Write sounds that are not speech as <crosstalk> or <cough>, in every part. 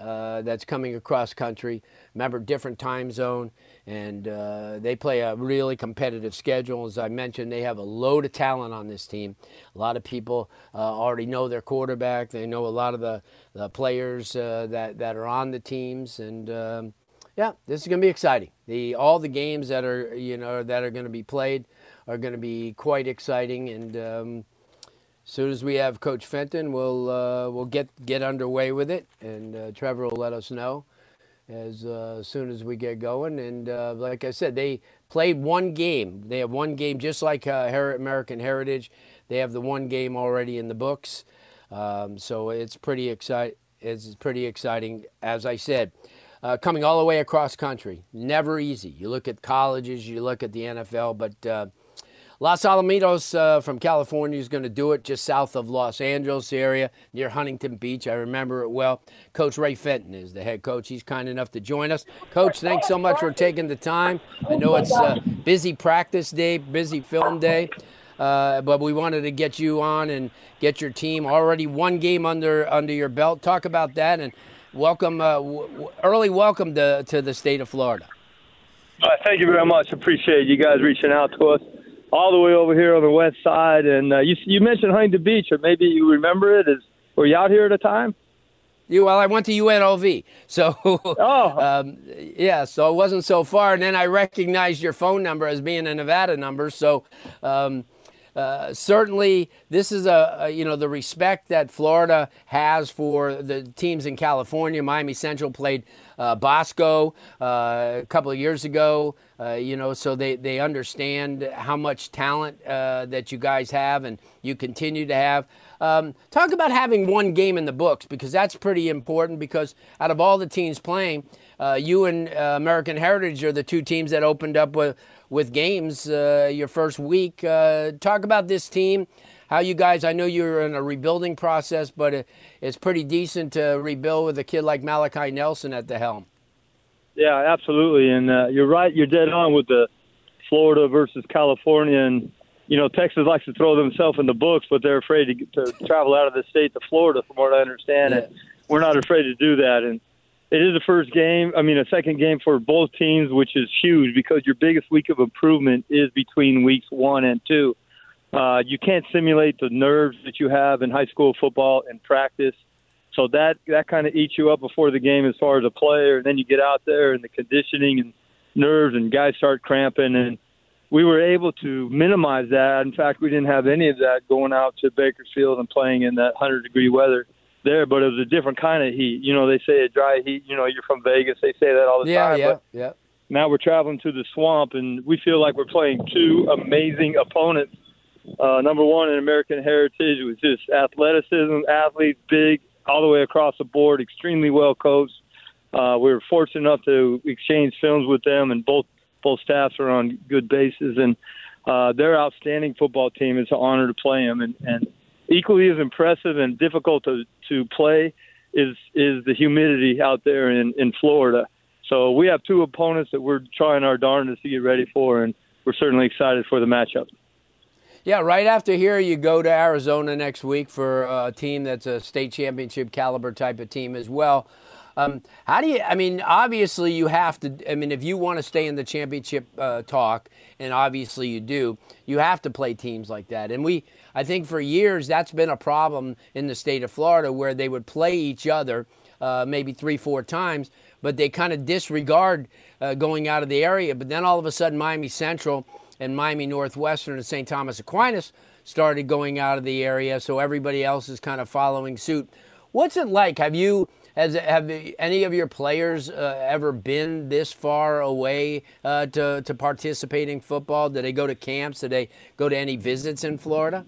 uh, that's coming across country. Remember, different time zone and uh, they play a really competitive schedule. As I mentioned, they have a load of talent on this team. A lot of people uh, already know their quarterback. They know a lot of the, the players uh, that that are on the teams, and um, yeah, this is going to be exciting. The all the games that are you know that are going to be played are going to be quite exciting, and um, soon as we have Coach Fenton, we'll uh, we'll get get underway with it, and uh, Trevor will let us know as uh, soon as we get going. And like I said, they played one game. They have one game, just like American Heritage. They have the one game already in the books. Um, so it's pretty exciting. It's pretty exciting, as I said. Uh, coming all the way across country, never easy. You look at colleges, you look at the NFL, but uh, Los Alamitos uh, from California is going to do it just south of Los Angeles area near Huntington Beach. I remember it well. Coach Ray Fenton is the head coach. He's kind enough to join us. Coach, thanks so much for taking the time. I know it's a busy practice day, busy film day. Uh, but we wanted to get you on and get your team already one game under under your belt. Talk about that and welcome, uh, w- early welcome to, to the state of Florida. Uh, thank you very much. Appreciate you guys reaching out to us all the way over here on the west side. And uh, you you mentioned Huntington Beach, or maybe you remember it. Is were you out here at a time? You, well, I went to UNLV, so <laughs> oh. um, yeah, so it wasn't so far. And then I recognized your phone number as being a Nevada number, so. Um, uh, certainly, this is a, a, you know the respect that Florida has for the teams in California. Miami Central played uh, Bosco uh, a couple of years ago. Uh, you know, so they, they understand how much talent uh, that you guys have and you continue to have. Um, talk about having one game in the books because that's pretty important because out of all the teams playing, you and American Heritage are the two teams that opened up with, with games uh, your first week. talk about this team, how you guys, I know you're in a rebuilding process, but it's pretty decent to rebuild with a kid like Malachi Nelson at the helm. Yeah, absolutely, and uh, you're right. You're dead on with the Florida versus California, and you know Texas likes to throw themselves in the books, but they're afraid to, to travel out of the state to Florida, from what I understand. Yeah. And we're not afraid to do that, and it is the first game. I mean, a second game for both teams, which is huge because your biggest week of improvement is between weeks one and two. Uh, you can't simulate the nerves that you have in high school football and practice. So that that kind of eats you up before the game as far as a player. And then you get out there and the conditioning and nerves and guys start cramping and we were able to minimize that. In fact, we didn't have any of that going out to Bakersfield and playing in that 100 degree weather there, but it was a different kind of heat. You know, they say a dry heat. You know, you're from Vegas. They say that all the yeah, time. Yeah, but yeah. Now we're traveling to the swamp, and we feel like we're playing two amazing opponents. Uh, number one in American Heritage was just athleticism, athletes, big, all the way across the board, extremely well coached. Uh, we were fortunate enough to exchange films with them, and both both staffs are on good bases, and uh, their outstanding football team. It's an honor to play them, and, and equally as impressive and difficult to to play is is the humidity out there in in Florida. So we have two opponents that we're trying our darndest to get ready for, and we're certainly excited for the matchup. Yeah, right after here, you go to Arizona next week for a team that's a state championship caliber type of team as well. Um, how do you? I mean, obviously you have to. I mean, if you want to stay in the championship uh, talk, and obviously you do, you have to play teams like that. And we, I think, for years that's been a problem in the state of Florida where they would play each other uh, maybe three, four times, but they kind of disregard uh, going out of the area. But then all of a sudden, Miami Central and Miami Northwestern and St. Thomas Aquinas started going out of the area, so everybody else is kind of following suit. What's it like? Have you has have any of your players uh, ever been this far away uh, to to participating football? Did they go to camps? Did they go to any visits in Florida?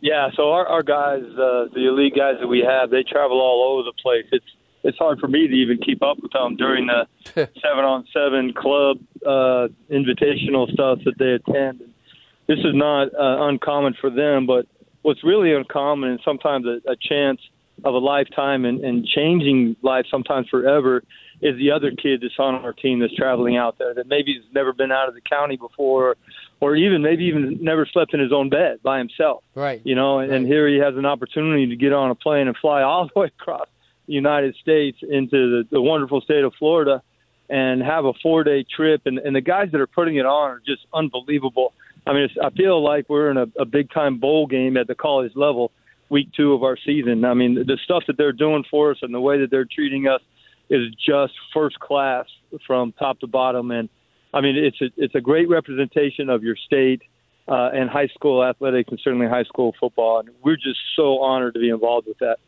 Yeah, so our, our guys, uh, the elite guys that we have, they travel all over the place. It's it's hard for me to even keep up with them during the <laughs> seven on seven club uh, invitational stuff that they attend. This is not uh, uncommon for them, but what's really uncommon and sometimes a, a chance of a lifetime and, and changing life sometimes forever is the other kid that's on our team that's traveling out there that maybe has never been out of the county before or even maybe even never slept in his own bed by himself. Right. You know, and, right. and here he has an opportunity to get on a plane and fly all the <laughs> way across the United States into the, the wonderful state of Florida and have a four day trip and, and the guys that are putting it on are just unbelievable. I mean, it's, I feel like we're in a, a big time bowl game at the college level, week two of our season. I mean, the stuff that they're doing for us and the way that they're treating us is just first class from top to bottom. And I mean, it's a, it's a great representation of your state uh, and high school athletics and certainly high school football. And we're just so honored to be involved with that.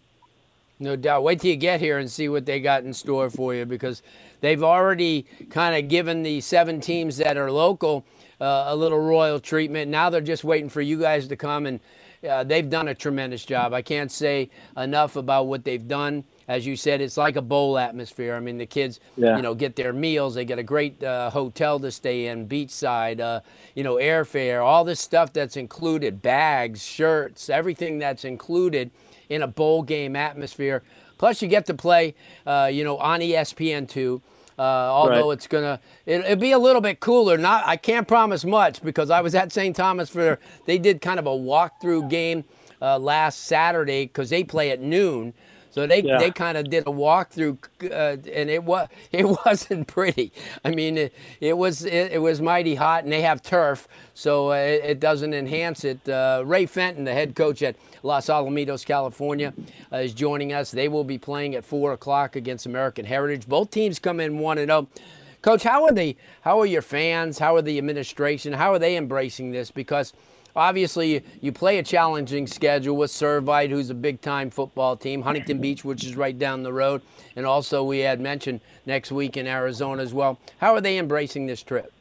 No doubt. Wait till you get here and see what they got in store for you because they've already kind of given the seven teams that are local uh, a little royal treatment. Now they're just waiting for you guys to come, and uh, they've done a tremendous job. I can't say enough about what they've done. As you said, it's like a bowl atmosphere. I mean, the kids, yeah. you know, get their meals. They get a great uh, hotel to stay in, beachside, uh, you know, airfare, all this stuff that's included, bags, shirts, everything that's included in a bowl game atmosphere. Plus, you get to play, uh, you know, on ESPN two. Uh, although right. it's gonna, it, will be a little bit cooler. Not, I can't promise much because I was at St. Thomas for. They did kind of a walkthrough game uh, last Saturday because they play at noon. So they yeah. they kind of did a walkthrough, uh, and it was <laughs> it wasn't pretty. I mean, it, it was it, it, was mighty hot, and they have turf, so uh, it, it, doesn't enhance it. Uh, Ray Fenton, the head coach at Los Alamitos, California, uh, is joining us. They will be playing at four o'clock against American Heritage. Both teams come in one and zero. Oh. Coach, how are the how are your fans? How are the administration? How are they embracing this? Because Obviously, you play a challenging schedule with Servite, who's a big time football team, Huntington Beach, which is right down the road, and also we had mentioned next week in Arizona as well. How are they embracing this trip?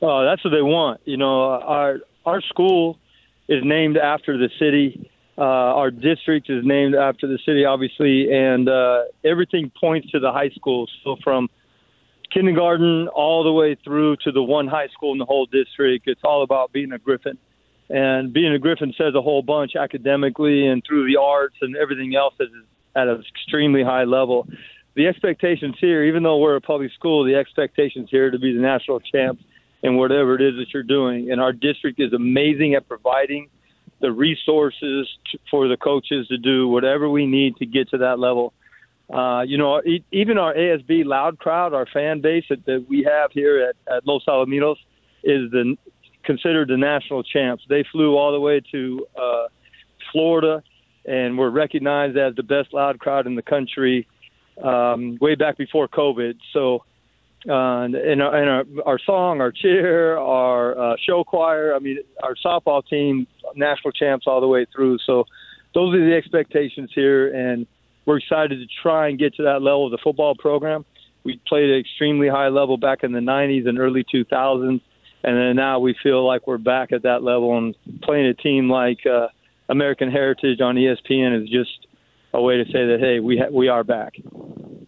Oh, that's what they want. You know, our our school is named after the city. Uh, our district is named after the city, obviously, and uh, everything points to the high school. So from kindergarten all the way through to the one high school in the whole district. It's all about being a Griffin. And being a Griffin says a whole bunch academically and through the arts and everything else is at an extremely high level. The expectations here, even though we're a public school, the expectations here to be the national champs in whatever it is that you're doing. And our district is amazing at providing the resources for the coaches to do whatever we need to get to that level. Uh, you know, even our ASB loud crowd, our fan base that, that we have here at, at Los Alamitos, is the considered the national champs. They flew all the way to uh, Florida and were recognized as the best loud crowd in the country um, way back before COVID. So, uh, and, our, our, our song, our cheer, our uh, show choir, I mean, our softball team, national champs all the way through. So, those are the expectations here. And we're excited to try and get to that level of the football program. We played at extremely high level back in the 90s and early 2000s, and then now we feel like we're back at that level. And playing a team like uh, American Heritage on ESPN is just a way to say that hey, we ha- we are back.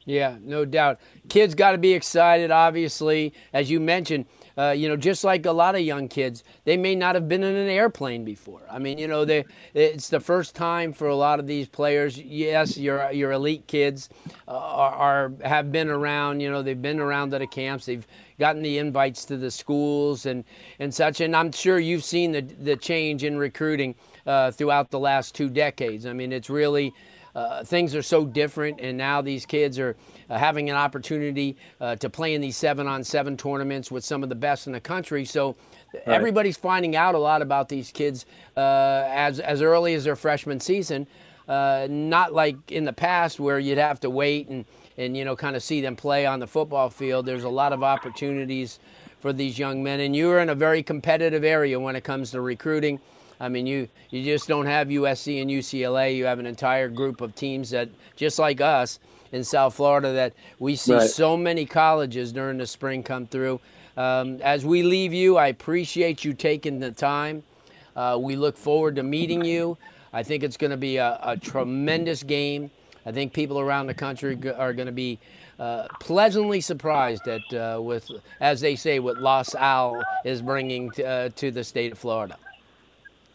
Yeah, no doubt. Kids got to be excited. Obviously, as you mentioned, uh, you know, just like a lot of young kids, they may not have been in an airplane before. I mean, you know, they, it's the first time for a lot of these players. Yes, your your elite kids uh, are, are have been around. You know, they've been around at the camps. They've gotten the invites to the schools and and such. And I'm sure you've seen the the change in recruiting uh, throughout the last two decades. I mean, it's really uh, things are so different, and now these kids are uh, having an opportunity uh, to play in these seven on seven tournaments with some of the best in the country. So right. everybody's finding out a lot about these kids uh, as, as early as their freshman season. Uh, not like in the past where you'd have to wait and, and you know kind of see them play on the football field. There's a lot of opportunities for these young men, and you're in a very competitive area when it comes to recruiting. I mean, you, you just don't have USC and UCLA. You have an entire group of teams that, just like us in South Florida, that we see right. so many colleges during the spring come through. Um, as we leave you, I appreciate you taking the time. Uh, we look forward to meeting you. I think it's going to be a, a, tremendous game. I think people around the country are going to be uh, pleasantly surprised at, uh, with, as they say, what Los Al is bringing to, uh, to the state of Florida.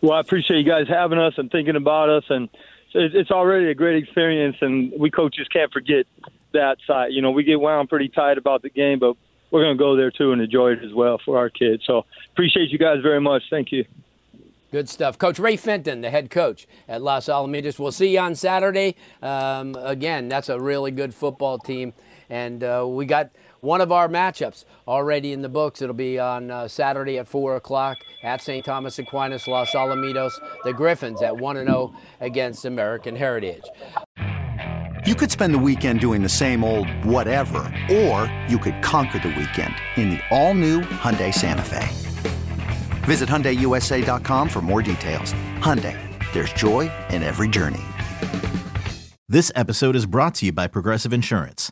Well, I appreciate you guys having us and thinking about us, and it's already a great experience. And we coaches can't forget that side. You know, we get wound pretty tight about the game, but we're going to go there too and enjoy it as well for our kids. So appreciate you guys very much. Thank you. Good stuff. Coach Ray Fenton, the head coach at Los Alamitos. We'll see you on Saturday. Um, again, that's a really good football team. And uh, we got one of our matchups already in the books. It'll be on uh, Saturday at 4 o'clock at St. Thomas Aquinas, Los Alamitos. The Griffins at 1 0 against American Heritage. You could spend the weekend doing the same old whatever, or you could conquer the weekend in the all new Hyundai Santa Fe. Visit HyundaiUSA.com for more details. Hyundai, there's joy in every journey. This episode is brought to you by Progressive Insurance.